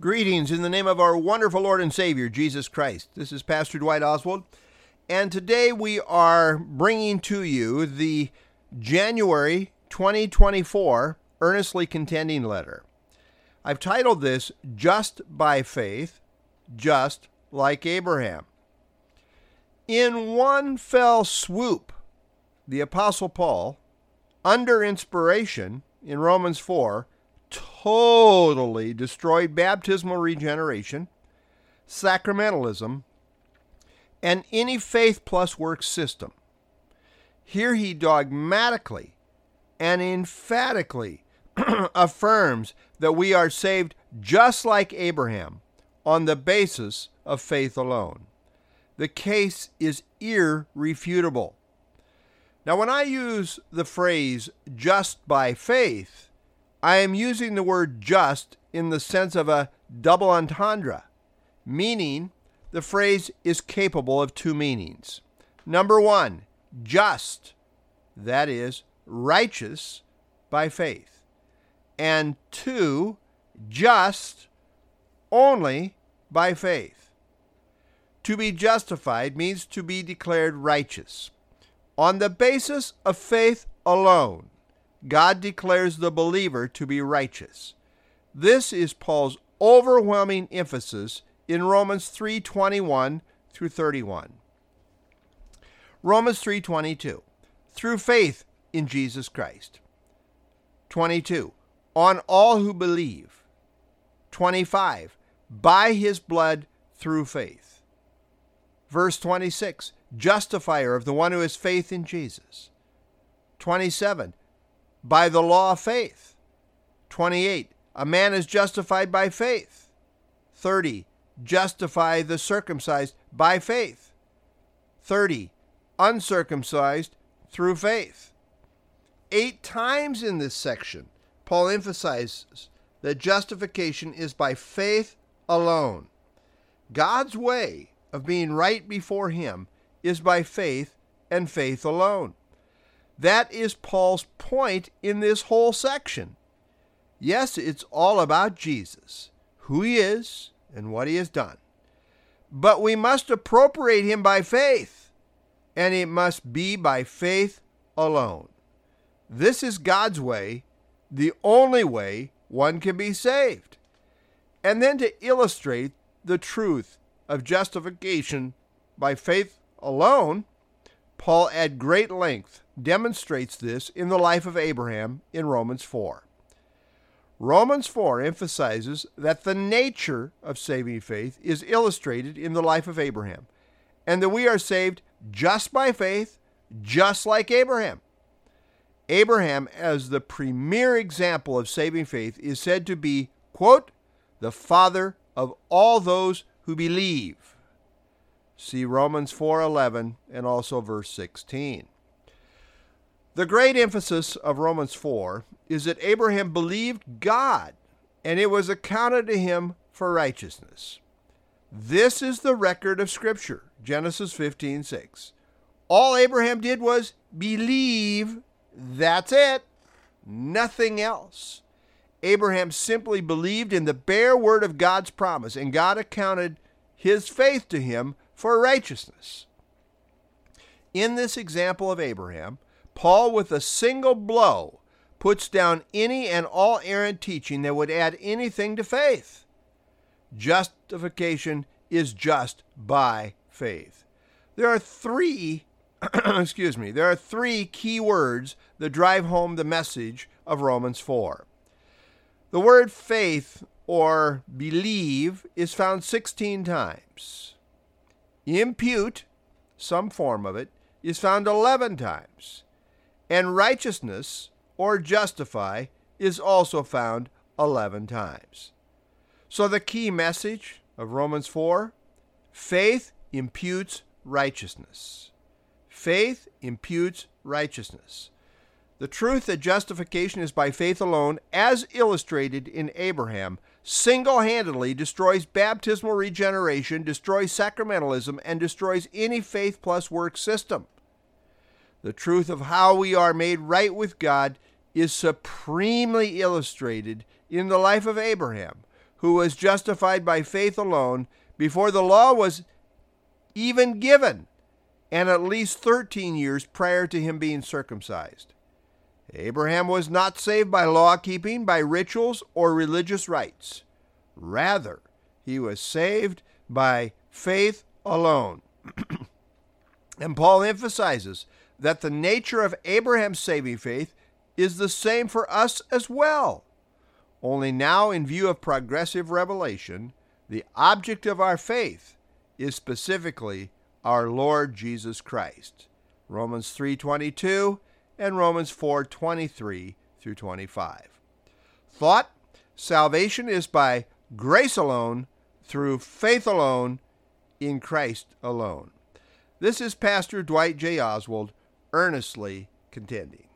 Greetings in the name of our wonderful Lord and Savior, Jesus Christ. This is Pastor Dwight Oswald, and today we are bringing to you the January 2024 Earnestly Contending Letter. I've titled this Just by Faith, Just Like Abraham. In one fell swoop, the Apostle Paul, under inspiration in Romans 4, totally destroyed baptismal regeneration, sacramentalism, and any faith plus works system. Here he dogmatically and emphatically affirms that we are saved just like Abraham on the basis of faith alone. The case is irrefutable. Now, when I use the phrase just by faith, I am using the word just in the sense of a double entendre, meaning the phrase is capable of two meanings. Number one, just, that is, righteous by faith. And two, just only by faith. To be justified means to be declared righteous on the basis of faith alone. God declares the believer to be righteous. This is Paul's overwhelming emphasis in Romans 3:21 through 31. Romans 3:22 through faith in Jesus Christ. 22 on all who believe. 25 by his blood through faith. Verse 26 justifier of the one who has faith in Jesus. 27 by the law of faith. 28. A man is justified by faith. 30. Justify the circumcised by faith. 30. Uncircumcised through faith. Eight times in this section, Paul emphasizes that justification is by faith alone. God's way of being right before Him is by faith and faith alone. That is Paul's point in this whole section. Yes, it's all about Jesus, who he is, and what he has done. But we must appropriate him by faith, and it must be by faith alone. This is God's way, the only way one can be saved. And then to illustrate the truth of justification by faith alone, Paul at great length demonstrates this in the life of Abraham in Romans 4. Romans 4 emphasizes that the nature of saving faith is illustrated in the life of Abraham, and that we are saved just by faith, just like Abraham. Abraham, as the premier example of saving faith, is said to be, quote, the father of all those who believe. See Romans 4:11 and also verse 16. The great emphasis of Romans 4 is that Abraham believed God and it was accounted to him for righteousness. This is the record of Scripture, Genesis 15:6. All Abraham did was believe. That's it. Nothing else. Abraham simply believed in the bare word of God's promise, and God accounted his faith to him for righteousness. In this example of Abraham, Paul, with a single blow, puts down any and all errant teaching that would add anything to faith. Justification is just by faith. There are three, excuse me, there are three key words that drive home the message of Romans 4. The word faith or believe is found 16 times. Impute, some form of it, is found 11 times and righteousness or justify is also found 11 times. So the key message of Romans 4 faith imputes righteousness. Faith imputes righteousness. The truth that justification is by faith alone, as illustrated in Abraham, single handedly destroys baptismal regeneration, destroys sacramentalism, and destroys any faith plus work system. The truth of how we are made right with God is supremely illustrated in the life of Abraham, who was justified by faith alone before the law was even given, and at least 13 years prior to him being circumcised. Abraham was not saved by law keeping, by rituals, or religious rites. Rather, he was saved by faith alone. and Paul emphasizes that the nature of Abraham's saving faith is the same for us as well. Only now, in view of progressive revelation, the object of our faith is specifically our Lord Jesus Christ. Romans 3:22 and Romans 4:23 through 25. Thought: Salvation is by grace alone, through faith alone, in Christ alone. This is Pastor Dwight J. Oswald earnestly contending.